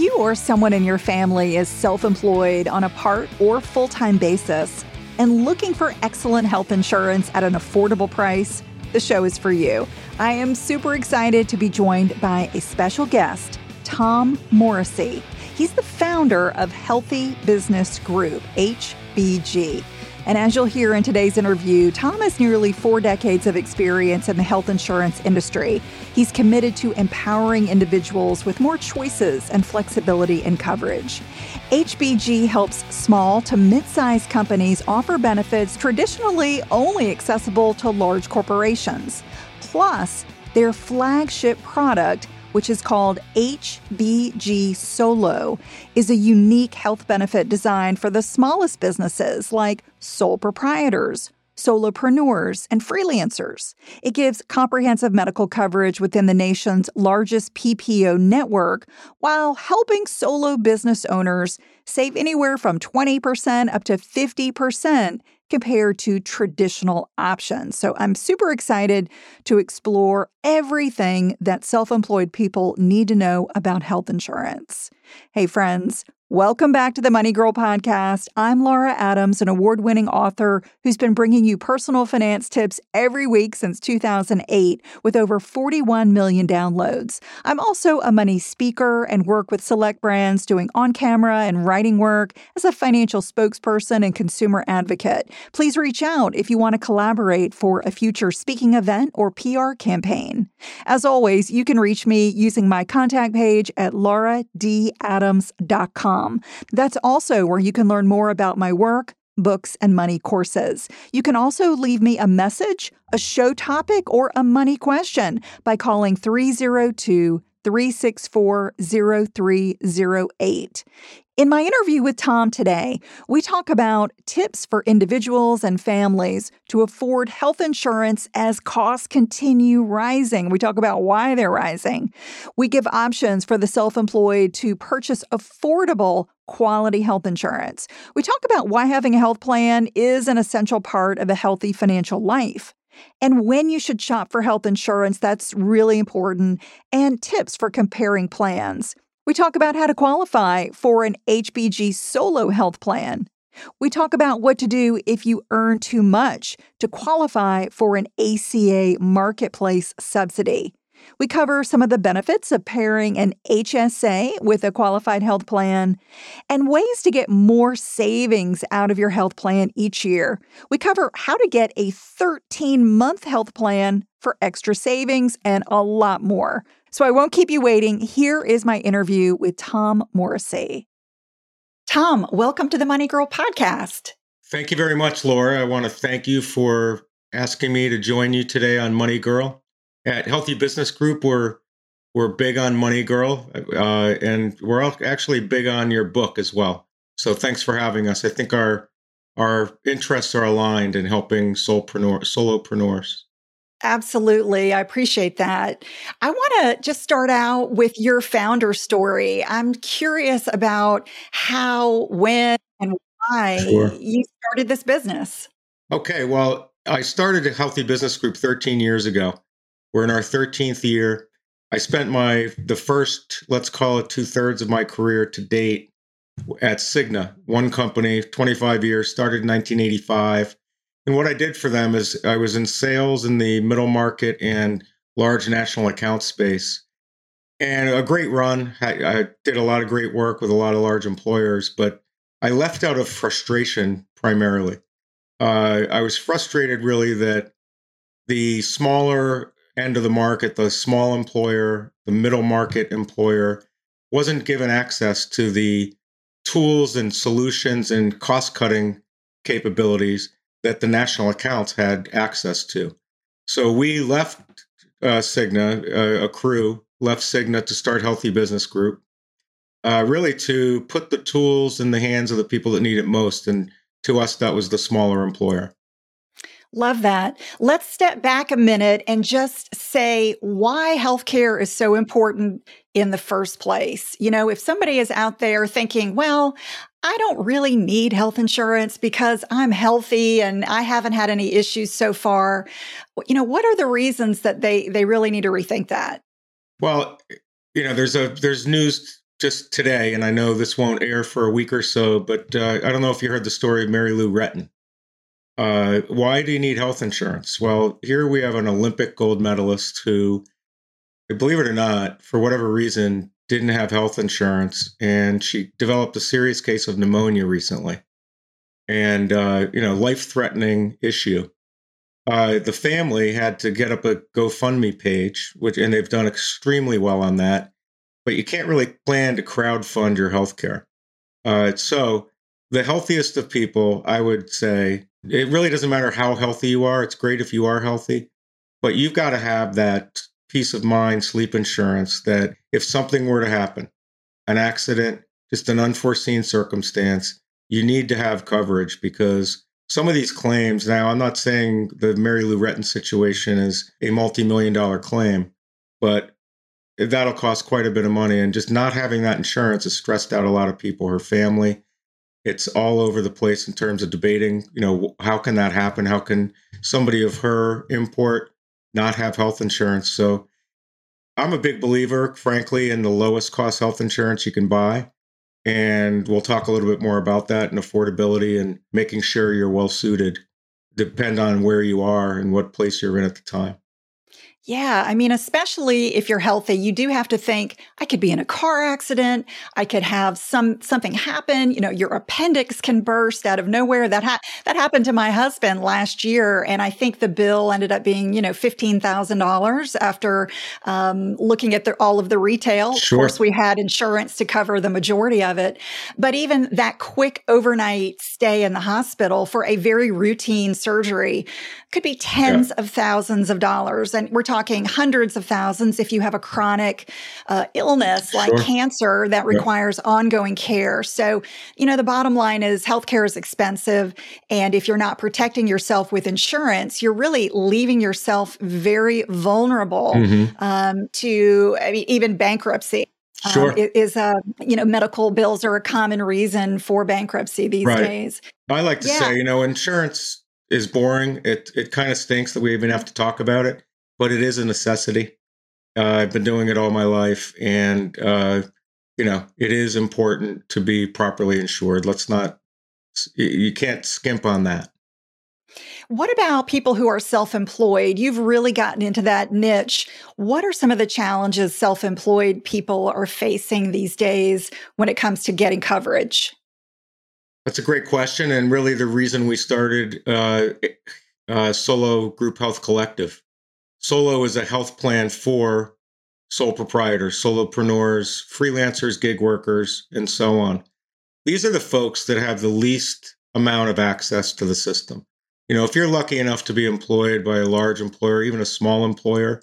you or someone in your family is self employed on a part or full time basis and looking for excellent health insurance at an affordable price, the show is for you. I am super excited to be joined by a special guest, Tom Morrissey. He's the founder of Healthy Business Group, HBG. And as you'll hear in today's interview, Tom has nearly four decades of experience in the health insurance industry. He's committed to empowering individuals with more choices and flexibility in coverage. HBG helps small to mid sized companies offer benefits traditionally only accessible to large corporations. Plus, their flagship product which is called HBG Solo, is a unique health benefit designed for the smallest businesses like sole proprietors, solopreneurs, and freelancers. It gives comprehensive medical coverage within the nation's largest PPO network while helping solo business owners save anywhere from 20% up to 50% compared to traditional options. So I'm super excited to explore everything that self employed people need to know about health insurance. Hey, friends, Welcome back to the Money Girl podcast. I'm Laura Adams, an award winning author who's been bringing you personal finance tips every week since 2008 with over 41 million downloads. I'm also a money speaker and work with select brands doing on camera and writing work as a financial spokesperson and consumer advocate. Please reach out if you want to collaborate for a future speaking event or PR campaign. As always, you can reach me using my contact page at lauradadams.com. That's also where you can learn more about my work, books, and money courses. You can also leave me a message, a show topic, or a money question by calling 302 364 0308. In my interview with Tom today, we talk about tips for individuals and families to afford health insurance as costs continue rising. We talk about why they're rising. We give options for the self employed to purchase affordable quality health insurance. We talk about why having a health plan is an essential part of a healthy financial life. And when you should shop for health insurance, that's really important, and tips for comparing plans. We talk about how to qualify for an HBG solo health plan. We talk about what to do if you earn too much to qualify for an ACA marketplace subsidy. We cover some of the benefits of pairing an HSA with a qualified health plan and ways to get more savings out of your health plan each year. We cover how to get a 13 month health plan for extra savings and a lot more. So I won't keep you waiting. Here is my interview with Tom Morrissey. Tom, welcome to the Money Girl podcast. Thank you very much, Laura. I want to thank you for asking me to join you today on Money Girl. At Healthy Business Group, we're we're big on Money Girl, uh, and we're actually big on your book as well. So thanks for having us. I think our our interests are aligned in helping solopreneur, solopreneurs. Absolutely. I appreciate that. I want to just start out with your founder story. I'm curious about how, when, and why sure. you started this business. Okay. Well, I started a healthy business group 13 years ago. We're in our 13th year. I spent my, the first, let's call it two thirds of my career to date at Cigna, one company, 25 years, started in 1985 and what I did for them is I was in sales in the middle market and large national account space. And a great run. I, I did a lot of great work with a lot of large employers, but I left out of frustration primarily. Uh, I was frustrated really that the smaller end of the market, the small employer, the middle market employer, wasn't given access to the tools and solutions and cost cutting capabilities that the national accounts had access to. So we left uh, Cigna, uh, a crew left Cigna to start Healthy Business Group, uh, really to put the tools in the hands of the people that need it most. And to us, that was the smaller employer. Love that. Let's step back a minute and just say why healthcare is so important in the first place. You know, if somebody is out there thinking, well, I don't really need health insurance because I'm healthy and I haven't had any issues so far. You know, what are the reasons that they they really need to rethink that? Well, you know, there's a there's news just today, and I know this won't air for a week or so, but uh, I don't know if you heard the story of Mary Lou Retton. Uh, why do you need health insurance? Well, here we have an Olympic gold medalist who, believe it or not, for whatever reason, didn't have health insurance, and she developed a serious case of pneumonia recently, and uh, you know, life-threatening issue. Uh, the family had to get up a GoFundMe page, which and they've done extremely well on that. But you can't really plan to crowdfund your healthcare. Uh, so the healthiest of people, I would say, it really doesn't matter how healthy you are. It's great if you are healthy, but you've got to have that peace of mind, sleep insurance that if something were to happen, an accident, just an unforeseen circumstance, you need to have coverage because some of these claims now, I'm not saying the Mary Lou Retton situation is a multi million dollar claim, but that'll cost quite a bit of money. And just not having that insurance has stressed out a lot of people, her family. It's all over the place in terms of debating, you know, how can that happen? How can somebody of her import not have health insurance? So I'm a big believer, frankly, in the lowest cost health insurance you can buy. And we'll talk a little bit more about that and affordability and making sure you're well suited, depend on where you are and what place you're in at the time. Yeah, I mean, especially if you're healthy, you do have to think I could be in a car accident, I could have some something happen, you know, your appendix can burst out of nowhere. That ha- that happened to my husband last year and I think the bill ended up being, you know, $15,000 after um, looking at the, all of the retail. Sure. Of course, we had insurance to cover the majority of it, but even that quick overnight stay in the hospital for a very routine surgery could be tens yeah. of thousands of dollars and we're talking hundreds of thousands if you have a chronic uh, illness like sure. cancer that requires yeah. ongoing care. So, you know, the bottom line is healthcare is expensive. And if you're not protecting yourself with insurance, you're really leaving yourself very vulnerable mm-hmm. um, to I mean, even bankruptcy. Um, sure. Um, is uh, you know medical bills are a common reason for bankruptcy these right. days. I like to yeah. say, you know, insurance is boring. It it kind of stinks that we even have to talk about it but it is a necessity. Uh, I've been doing it all my life, and uh, you know it is important to be properly insured. Let's not you can't skimp on that. What about people who are self employed? You've really gotten into that niche. What are some of the challenges self employed people are facing these days when it comes to getting coverage? That's a great question. And really, the reason we started uh, uh, Solo Group Health Collective Solo is a health plan for sole proprietors, solopreneurs, freelancers, gig workers, and so on. These are the folks that have the least amount of access to the system. You know, if you're lucky enough to be employed by a large employer, even a small employer,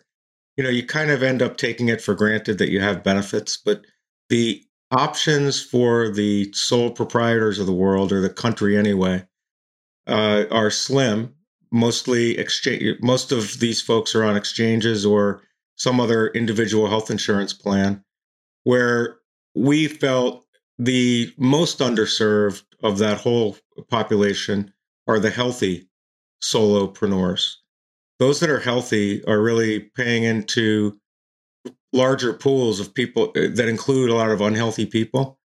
you know, you kind of end up taking it for granted that you have benefits. But the options for the sole proprietors of the world or the country anyway uh, are slim. Mostly exchange most of these folks are on exchanges or some other individual health insurance plan where we felt the most underserved of that whole population are the healthy solopreneurs. Those that are healthy are really paying into larger pools of people uh, that include a lot of unhealthy people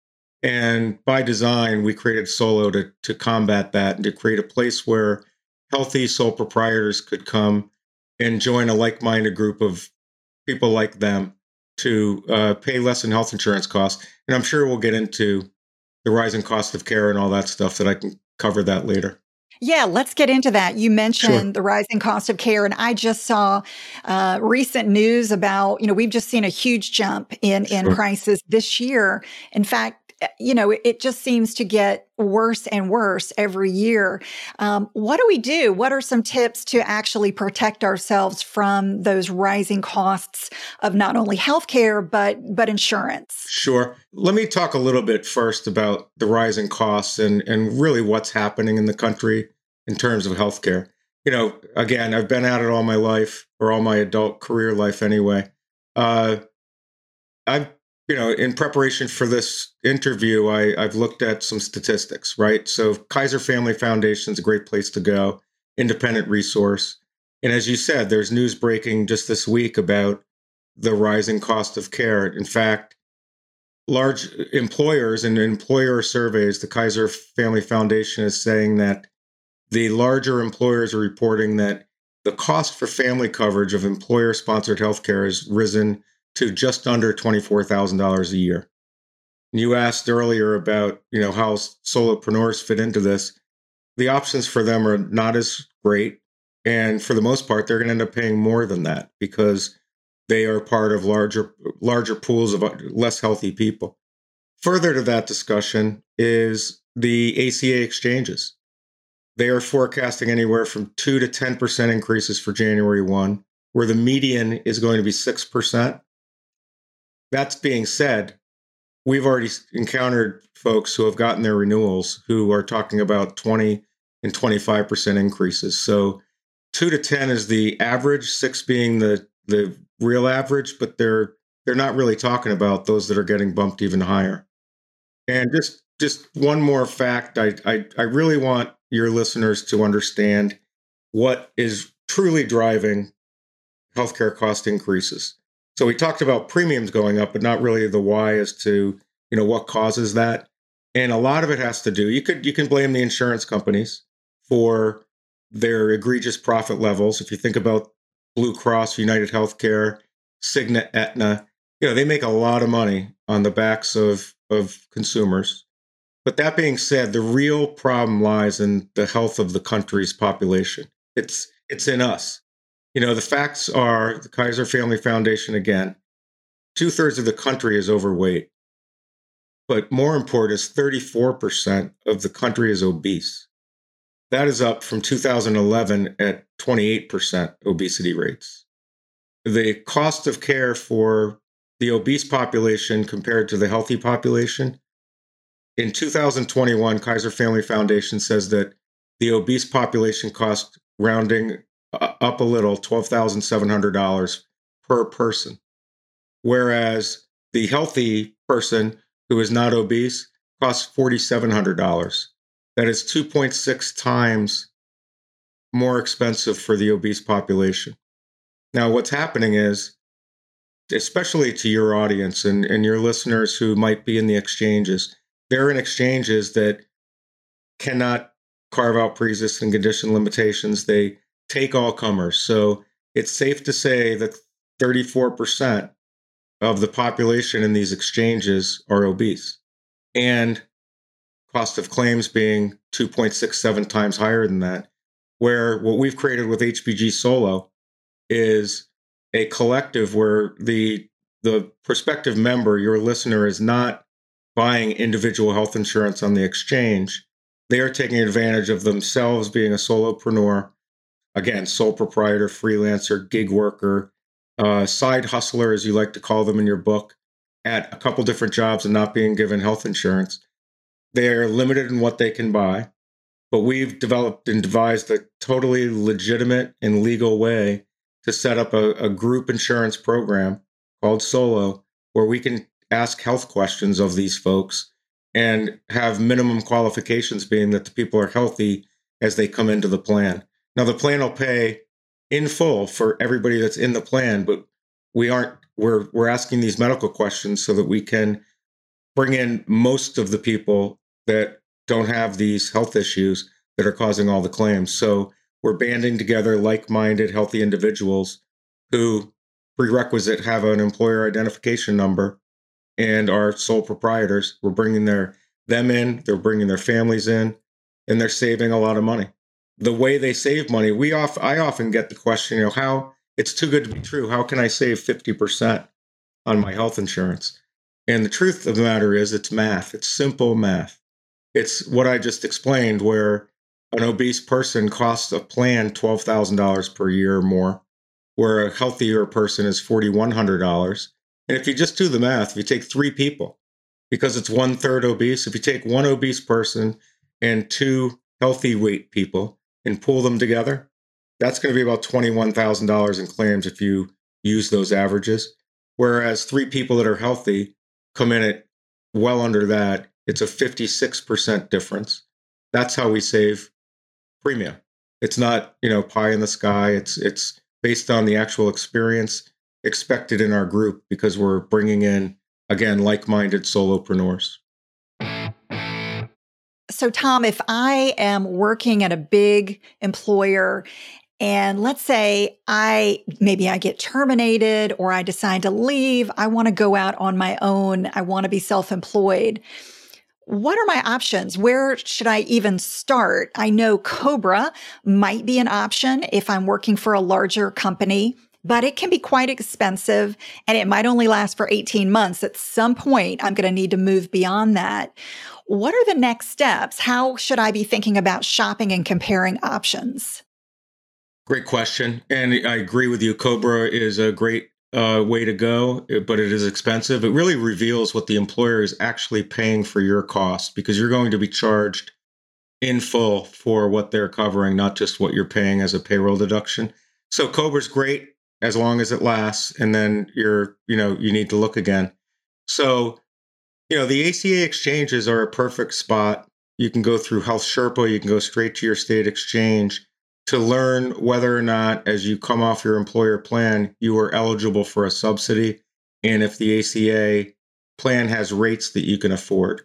and by design we created solo to, to combat that and to create a place where healthy sole proprietors could come and join a like-minded group of people like them to uh, pay less in health insurance costs. And I'm sure we'll get into the rising cost of care and all that stuff that I can cover that later. Yeah, let's get into that. You mentioned sure. the rising cost of care, and I just saw uh, recent news about you know we've just seen a huge jump in in sure. prices this year. In fact, you know, it just seems to get worse and worse every year. Um, what do we do? What are some tips to actually protect ourselves from those rising costs of not only healthcare but but insurance? Sure. Let me talk a little bit first about the rising costs and and really what's happening in the country in terms of healthcare. You know, again, I've been at it all my life or all my adult career life anyway. Uh, I've you know, in preparation for this interview, I, I've looked at some statistics, right? So Kaiser Family Foundation is a great place to go, independent resource. And as you said, there's news breaking just this week about the rising cost of care. In fact, large employers and employer surveys, the Kaiser Family Foundation is saying that the larger employers are reporting that the cost for family coverage of employer sponsored healthcare has risen to just under $24,000 a year. And You asked earlier about, you know, how solopreneurs fit into this. The options for them are not as great. And for the most part, they're going to end up paying more than that because they are part of larger larger pools of uh, less healthy people. Further to that discussion is the ACA exchanges. They are forecasting anywhere from 2 to 10% increases for January 1, where the median is going to be 6%. That's being said, we've already encountered folks who have gotten their renewals who are talking about 20 and 25% increases. So 2 to 10 is the average, 6 being the the real average, but they're they're not really talking about those that are getting bumped even higher. And just just one more fact, I I, I really want your listeners to understand what is truly driving healthcare cost increases. So we talked about premiums going up, but not really the why as to you know what causes that. And a lot of it has to do. You could you can blame the insurance companies for their egregious profit levels. If you think about Blue Cross, United Healthcare, Cigna, Aetna, you know they make a lot of money on the backs of of consumers. But that being said, the real problem lies in the health of the country's population. It's it's in us. You know, the facts are the Kaiser Family Foundation again, two thirds of the country is overweight. But more important is 34% of the country is obese. That is up from 2011 at 28% obesity rates. The cost of care for the obese population compared to the healthy population in 2021, Kaiser Family Foundation says that the obese population cost rounding up a little $12,700 per person, whereas the healthy person who is not obese costs $4,700. That is 2.6 times more expensive for the obese population. Now, what's happening is, especially to your audience and, and your listeners who might be in the exchanges, they're in exchanges that cannot carve out pre-existing condition limitations. They take all comers. So it's safe to say that 34% of the population in these exchanges are obese. And cost of claims being 2.67 times higher than that. Where what we've created with HBG Solo is a collective where the the prospective member, your listener, is not buying individual health insurance on the exchange, they are taking advantage of themselves being a solopreneur, again, sole proprietor, freelancer, gig worker, uh, side hustler, as you like to call them in your book, at a couple different jobs and not being given health insurance. They are limited in what they can buy, but we've developed and devised a totally legitimate and legal way to set up a, a group insurance program called Solo, where we can ask health questions of these folks and have minimum qualifications being that the people are healthy as they come into the plan. Now, the plan will pay in full for everybody that's in the plan, but we aren't, we're, we're asking these medical questions so that we can bring in most of the people that don't have these health issues that are causing all the claims. So we're banding together like minded, healthy individuals who prerequisite have an employer identification number and our sole proprietors. We're bringing their them in, they're bringing their families in, and they're saving a lot of money. The way they save money, we off I often get the question, you know, how it's too good to be true. How can I save 50% on my health insurance? And the truth of the matter is it's math. It's simple math. It's what I just explained where an obese person costs a plan $12,000 per year or more, where a healthier person is $4,100 and if you just do the math, if you take three people, because it's one third obese, if you take one obese person and two healthy weight people and pull them together, that's going to be about $21,000 in claims if you use those averages. Whereas three people that are healthy come in at well under that. It's a 56% difference. That's how we save premium. It's not, you know, pie in the sky. It's it's based on the actual experience expected in our group because we're bringing in again, like minded solopreneurs. So, Tom, if I am working at a big employer and let's say I maybe I get terminated or I decide to leave, I want to go out on my own, I want to be self employed. What are my options? Where should I even start? I know Cobra might be an option if I'm working for a larger company, but it can be quite expensive and it might only last for 18 months. At some point, I'm going to need to move beyond that. What are the next steps? How should I be thinking about shopping and comparing options? Great question. And I agree with you. Cobra is a great uh, way to go, but it is expensive. It really reveals what the employer is actually paying for your cost because you're going to be charged in full for what they're covering, not just what you're paying as a payroll deduction. So Cobra's great as long as it lasts, and then you're, you know, you need to look again. So, you know, the ACA exchanges are a perfect spot. You can go through Health Sherpa, you can go straight to your state exchange to learn whether or not, as you come off your employer plan, you are eligible for a subsidy and if the ACA plan has rates that you can afford.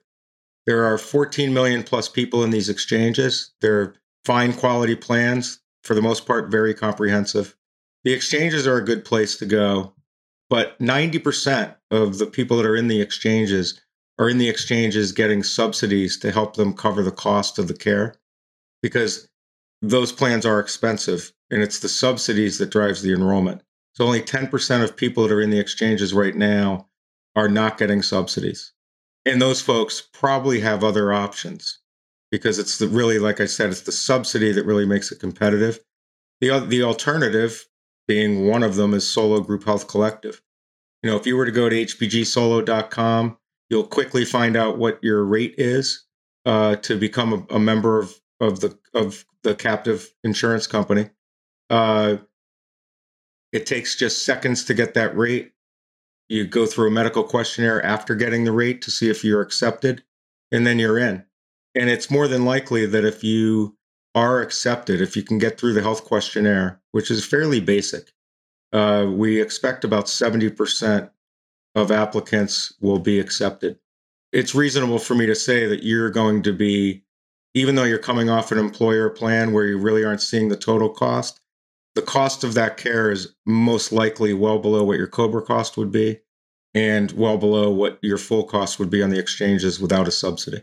There are 14 million plus people in these exchanges. They're fine quality plans, for the most part, very comprehensive. The exchanges are a good place to go, but 90% of the people that are in the exchanges are in the exchanges getting subsidies to help them cover the cost of the care because those plans are expensive and it's the subsidies that drives the enrollment. So only 10% of people that are in the exchanges right now are not getting subsidies. And those folks probably have other options because it's the really, like I said, it's the subsidy that really makes it competitive. The, the alternative being one of them is Solo Group Health Collective. You know, if you were to go to hbgsolo.com, you'll quickly find out what your rate is uh, to become a, a member of, of the of the captive insurance company. Uh, it takes just seconds to get that rate. You go through a medical questionnaire after getting the rate to see if you're accepted, and then you're in. And it's more than likely that if you are accepted, if you can get through the health questionnaire, which is fairly basic, uh, we expect about 70% of applicants will be accepted. It's reasonable for me to say that you're going to be even though you're coming off an employer plan where you really aren't seeing the total cost, the cost of that care is most likely well below what your Cobra cost would be and well below what your full cost would be on the exchanges without a subsidy.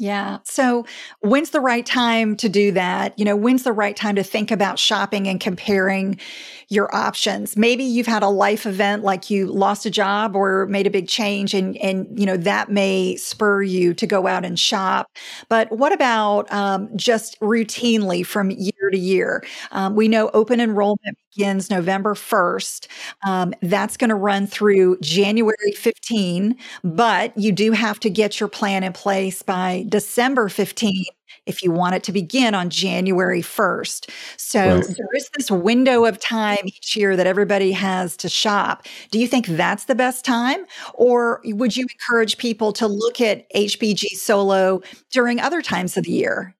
Yeah. So when's the right time to do that? You know, when's the right time to think about shopping and comparing your options? Maybe you've had a life event like you lost a job or made a big change and, and, you know, that may spur you to go out and shop. But what about um, just routinely from year to year? Um, we know open enrollment begins November 1st. Um, that's going to run through January 15, but you do have to get your plan in place by December 15 if you want it to begin on January 1st. So right. there is this window of time each year that everybody has to shop. Do you think that's the best time? Or would you encourage people to look at HBG Solo during other times of the year?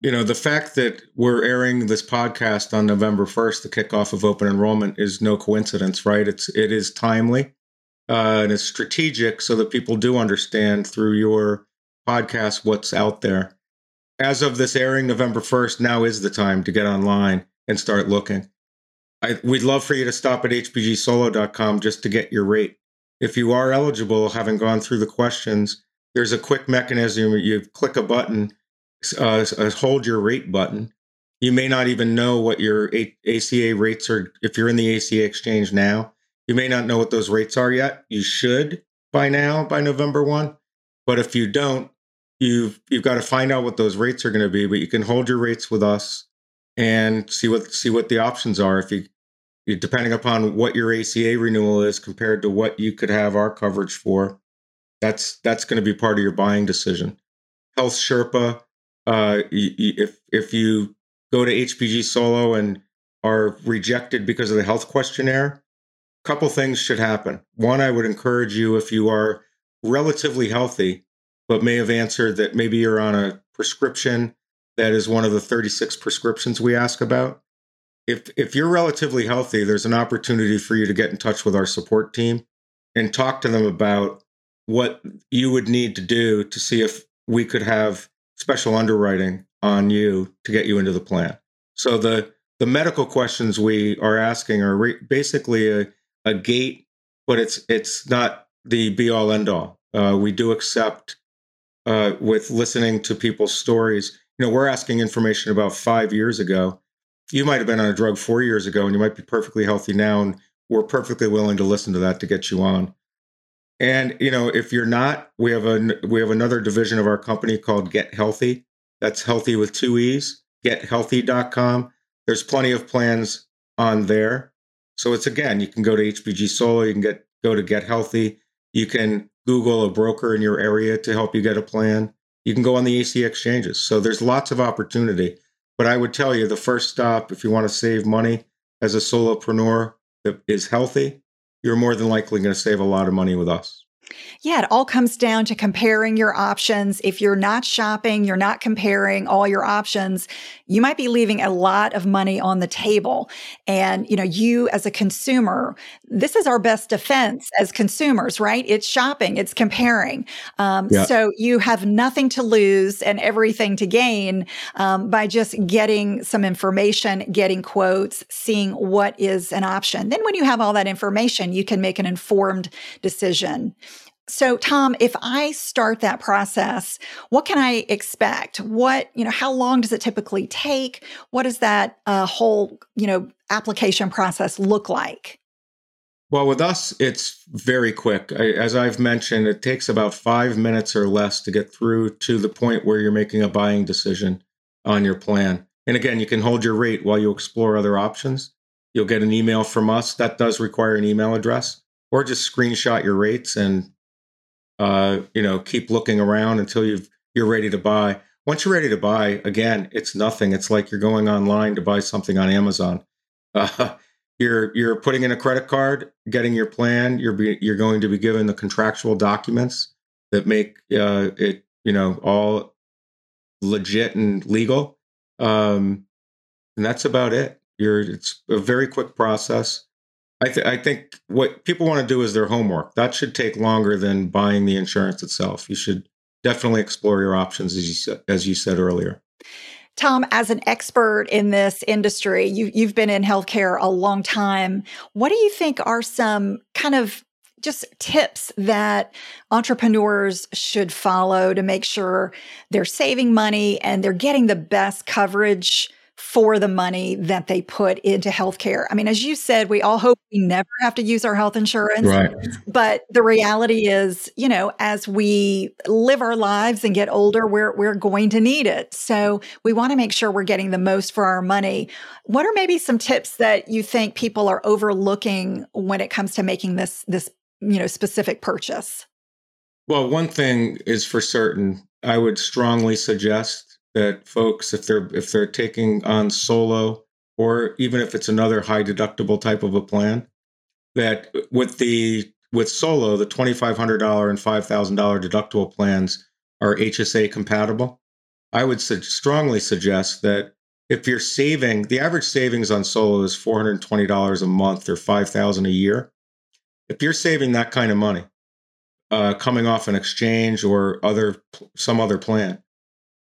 You know, the fact that we're airing this podcast on November 1st, the kickoff of open enrollment, is no coincidence, right? It's it is timely uh, and it's strategic so that people do understand through your podcast what's out there. As of this airing November 1st, now is the time to get online and start looking. I, we'd love for you to stop at hbgsolo.com just to get your rate. If you are eligible, having gone through the questions, there's a quick mechanism. You click a button uh, a hold your rate button. You may not even know what your ACA rates are. If you're in the ACA exchange now, you may not know what those rates are yet. You should by now, by November 1. But if you don't, you've you've got to find out what those rates are going to be. But you can hold your rates with us and see what see what the options are. If you depending upon what your ACA renewal is compared to what you could have our coverage for, that's that's going to be part of your buying decision. Health Sherpa uh, if if you go to HBG Solo and are rejected because of the health questionnaire, a couple things should happen. One, I would encourage you if you are relatively healthy, but may have answered that maybe you're on a prescription that is one of the 36 prescriptions we ask about. If if you're relatively healthy, there's an opportunity for you to get in touch with our support team and talk to them about what you would need to do to see if we could have special underwriting on you to get you into the plan. So the the medical questions we are asking are re- basically a, a gate, but it's it's not the be all end all. Uh, we do accept uh, with listening to people's stories. You know, we're asking information about five years ago. You might have been on a drug four years ago, and you might be perfectly healthy now, and we're perfectly willing to listen to that to get you on. And you know, if you're not, we have a we have another division of our company called Get Healthy. That's healthy with two e's. GetHealthy.com. There's plenty of plans on there. So it's again, you can go to HBG Solo, you can get go to Get Healthy, you can Google a broker in your area to help you get a plan. You can go on the AC exchanges. So there's lots of opportunity. But I would tell you the first stop if you want to save money as a solopreneur that is healthy you're more than likely going to save a lot of money with us. Yeah, it all comes down to comparing your options. If you're not shopping, you're not comparing all your options, you might be leaving a lot of money on the table. And, you know, you as a consumer, this is our best defense as consumers, right? It's shopping, it's comparing. Um, yeah. So you have nothing to lose and everything to gain um, by just getting some information, getting quotes, seeing what is an option. Then when you have all that information, you can make an informed decision. So, Tom, if I start that process, what can I expect? What, you know, how long does it typically take? What does that uh, whole, you know, application process look like? Well, with us, it's very quick. I, as I've mentioned, it takes about five minutes or less to get through to the point where you're making a buying decision on your plan. And again, you can hold your rate while you explore other options. You'll get an email from us that does require an email address, or just screenshot your rates and uh, you know, keep looking around until you've you're ready to buy. Once you're ready to buy, again, it's nothing. It's like you're going online to buy something on Amazon. Uh, you're you're putting in a credit card, getting your plan. You're be, you're going to be given the contractual documents that make uh, it you know all legit and legal, um, and that's about it. You're it's a very quick process. I, th- I think what people want to do is their homework. That should take longer than buying the insurance itself. You should definitely explore your options, as you said, as you said earlier. Tom, as an expert in this industry, you, you've been in healthcare a long time. What do you think are some kind of just tips that entrepreneurs should follow to make sure they're saving money and they're getting the best coverage for the money that they put into healthcare. I mean, as you said, we all hope we never have to use our health insurance. Right. But the reality is, you know, as we live our lives and get older, we're we're going to need it. So we want to make sure we're getting the most for our money. What are maybe some tips that you think people are overlooking when it comes to making this this, you know, specific purchase? Well, one thing is for certain, I would strongly suggest that folks, if they're if they're taking on solo or even if it's another high deductible type of a plan, that with the with solo, the twenty five hundred dollar and five thousand dollar deductible plans are HSA compatible. I would su- strongly suggest that if you're saving, the average savings on solo is four hundred twenty dollars a month or five thousand a year. If you're saving that kind of money, uh, coming off an exchange or other some other plan,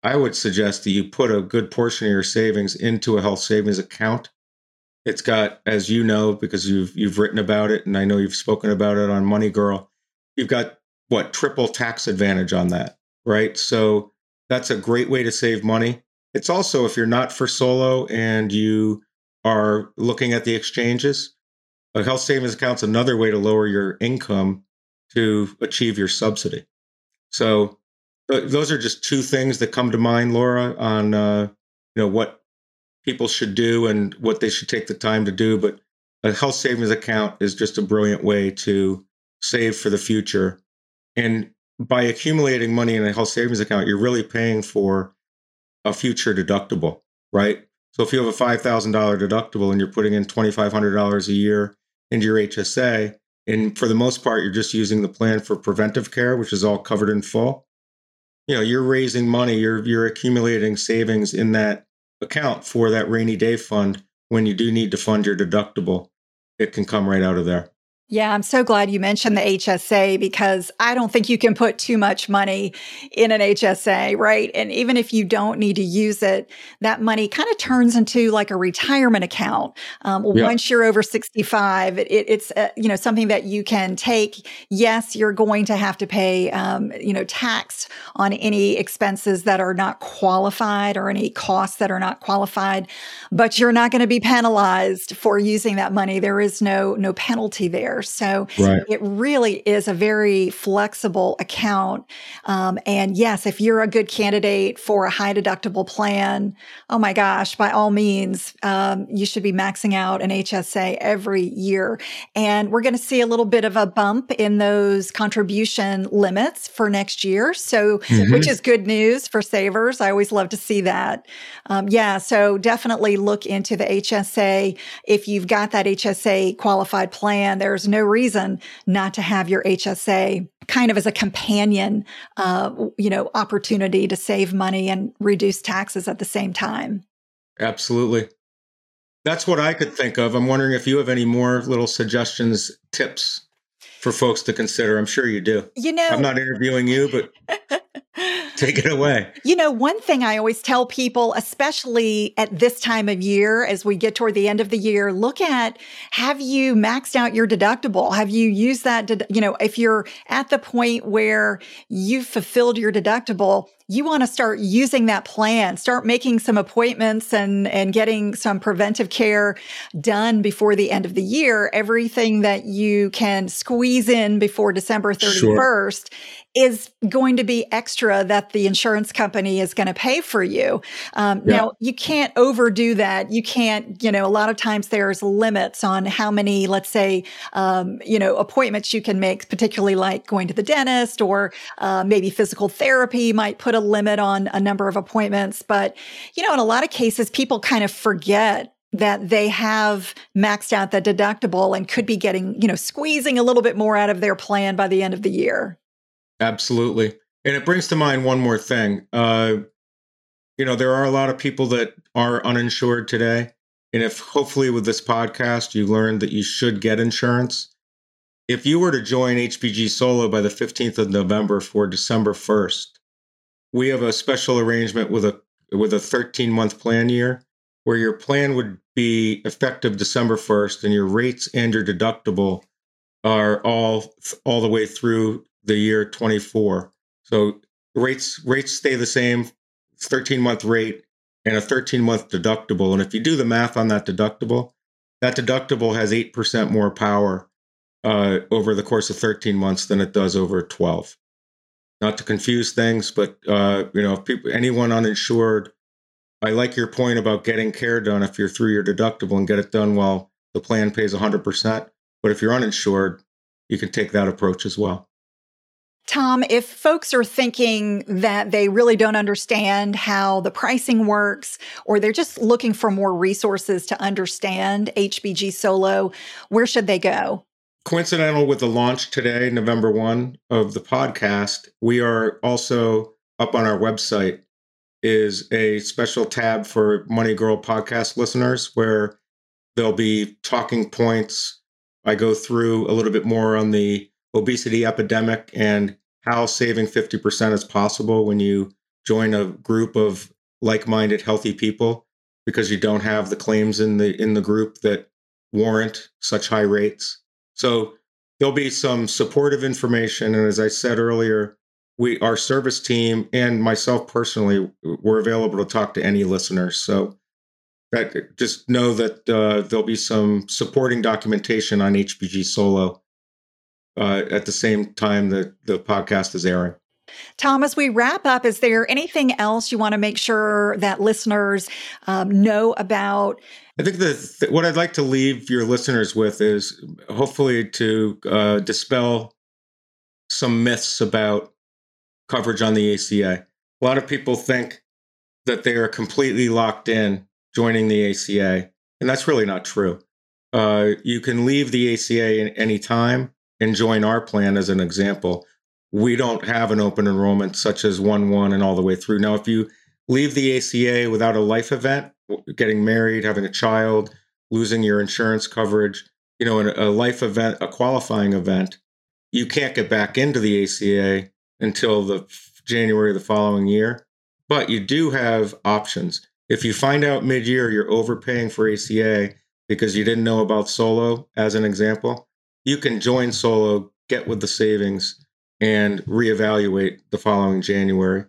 I would suggest that you put a good portion of your savings into a health savings account. It's got, as you know, because you've you've written about it, and I know you've spoken about it on Money Girl. You've got what triple tax advantage on that, right? So that's a great way to save money. It's also if you're not for solo and you are looking at the exchanges, a health savings account's another way to lower your income to achieve your subsidy. So those are just two things that come to mind, Laura, on uh, you know what people should do and what they should take the time to do. But a health savings account is just a brilliant way to save for the future. And by accumulating money in a health savings account, you're really paying for a future deductible, right? So if you have a $5,000 deductible and you're putting in $2,500 a year into your HSA, and for the most part, you're just using the plan for preventive care, which is all covered in full you know you're raising money you're you're accumulating savings in that account for that rainy day fund when you do need to fund your deductible it can come right out of there Yeah, I'm so glad you mentioned the HSA because I don't think you can put too much money in an HSA, right? And even if you don't need to use it, that money kind of turns into like a retirement account. Um, yeah. Once you're over 65, it, it's uh, you know something that you can take. Yes, you're going to have to pay um, you know tax on any expenses that are not qualified or any costs that are not qualified, but you're not going to be penalized for using that money. There is no no penalty there. So right. it really is a very flexible account. Um, and yes, if you're a good candidate for a high deductible plan, oh my gosh, by all means, um, you should be maxing out an HSA every year. And we're going to see a little bit of a bump in those contribution limits for next year. So, mm-hmm. which is good news for savers. I always love to see that. Um, yeah. So definitely look into the HSA. If you've got that HSA qualified plan, there's no reason not to have your HSA kind of as a companion, uh, you know, opportunity to save money and reduce taxes at the same time. Absolutely. That's what I could think of. I'm wondering if you have any more little suggestions, tips for folks to consider. I'm sure you do. You know, I'm not interviewing you, but Take it away. You know, one thing I always tell people, especially at this time of year, as we get toward the end of the year, look at have you maxed out your deductible? Have you used that? To, you know, if you're at the point where you've fulfilled your deductible, you want to start using that plan start making some appointments and and getting some preventive care done before the end of the year everything that you can squeeze in before december 31st sure is going to be extra that the insurance company is going to pay for you. Um, yeah. Now, you can't overdo that. You can't, you know, a lot of times there's limits on how many, let's say, um, you know, appointments you can make, particularly like going to the dentist or uh, maybe physical therapy might put a limit on a number of appointments. But, you know, in a lot of cases, people kind of forget that they have maxed out the deductible and could be getting, you know, squeezing a little bit more out of their plan by the end of the year. Absolutely. And it brings to mind one more thing. Uh, you know, there are a lot of people that are uninsured today. And if hopefully with this podcast you learned that you should get insurance, if you were to join HBG Solo by the 15th of November for December 1st, we have a special arrangement with a with a 13 month plan year where your plan would be effective December 1st and your rates and your deductible are all all the way through the year 24. So rates rates stay the same, 13 month rate and a 13 month deductible. And if you do the math on that deductible, that deductible has 8% more power uh, over the course of 13 months than it does over 12. Not to confuse things, but uh, you know, if people, anyone uninsured, I like your point about getting care done if you're through your deductible and get it done while the plan pays 100%. But if you're uninsured, you can take that approach as well. Tom, if folks are thinking that they really don't understand how the pricing works, or they're just looking for more resources to understand HBG Solo, where should they go? Coincidental with the launch today, November 1 of the podcast, we are also up on our website is a special tab for Money Girl podcast listeners where there'll be talking points. I go through a little bit more on the obesity epidemic and how saving 50% is possible when you join a group of like-minded healthy people because you don't have the claims in the in the group that warrant such high rates. So there'll be some supportive information and as I said earlier, we our service team and myself personally we're available to talk to any listeners. So that, just know that uh, there'll be some supporting documentation on HBG Solo uh, at the same time that the podcast is airing. Tom, as we wrap up, is there anything else you want to make sure that listeners um, know about? I think that what I'd like to leave your listeners with is hopefully to uh, dispel some myths about coverage on the ACA. A lot of people think that they are completely locked in joining the ACA, and that's really not true. Uh, you can leave the ACA at any time and join our plan as an example, we don't have an open enrollment such as 1 1 and all the way through. Now, if you leave the ACA without a life event, getting married, having a child, losing your insurance coverage, you know, a life event, a qualifying event, you can't get back into the ACA until the January of the following year. But you do have options. If you find out mid year you're overpaying for ACA because you didn't know about solo, as an example, you can join solo, get with the savings, and reevaluate the following January.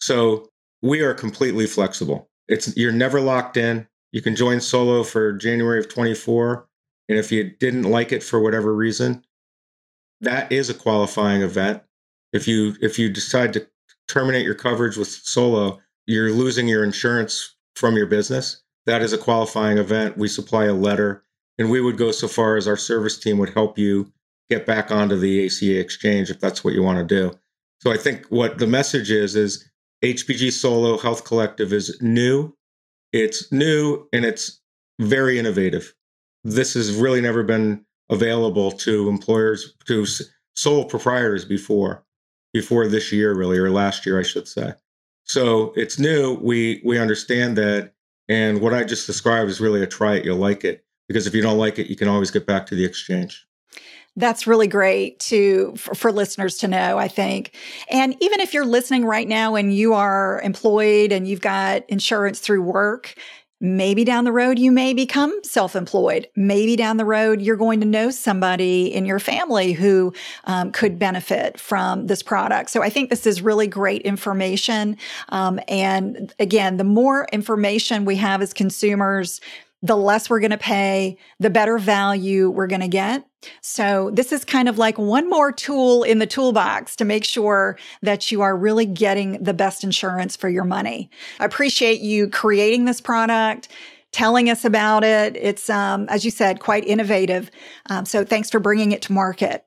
So we are completely flexible. It's you're never locked in. You can join solo for January of 24. And if you didn't like it for whatever reason, that is a qualifying event. If you if you decide to terminate your coverage with solo, you're losing your insurance from your business. That is a qualifying event. We supply a letter, and we would go so far as our service team would help you get back onto the ACA exchange if that's what you want to do. So I think what the message is is HBG Solo Health Collective is new. It's new and it's very innovative. This has really never been available to employers to sole proprietors before before this year really or last year I should say. So it's new. We we understand that and what I just described is really a try it, you'll like it. Because if you don't like it, you can always get back to the exchange. That's really great to for, for, listeners to know, I think. And even if you're listening right now and you are employed and you've got insurance through work, maybe down the road you may become self-employed. Maybe down the road you're going to know somebody in your family who um, could benefit from this product. So I think this is really great information. Um, and again, the more information we have as consumers, the less we're going to pay, the better value we're going to get. So this is kind of like one more tool in the toolbox to make sure that you are really getting the best insurance for your money. I appreciate you creating this product, telling us about it. It's, um, as you said, quite innovative. Um, so thanks for bringing it to market.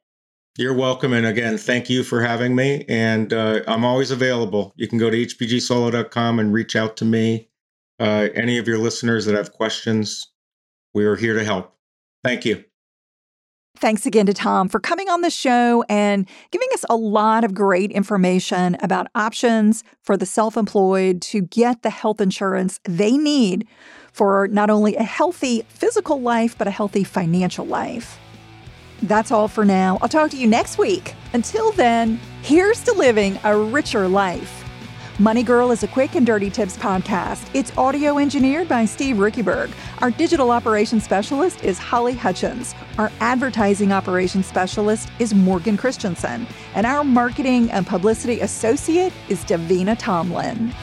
You're welcome. And again, thank you for having me. And uh, I'm always available. You can go to hbgsolo.com and reach out to me uh, any of your listeners that have questions, we are here to help. Thank you. Thanks again to Tom for coming on the show and giving us a lot of great information about options for the self employed to get the health insurance they need for not only a healthy physical life, but a healthy financial life. That's all for now. I'll talk to you next week. Until then, here's to living a richer life. Money Girl is a quick and dirty tips podcast. It's audio engineered by Steve Riekeberg. Our digital operations specialist is Holly Hutchins. Our advertising operations specialist is Morgan Christensen. And our marketing and publicity associate is Davina Tomlin.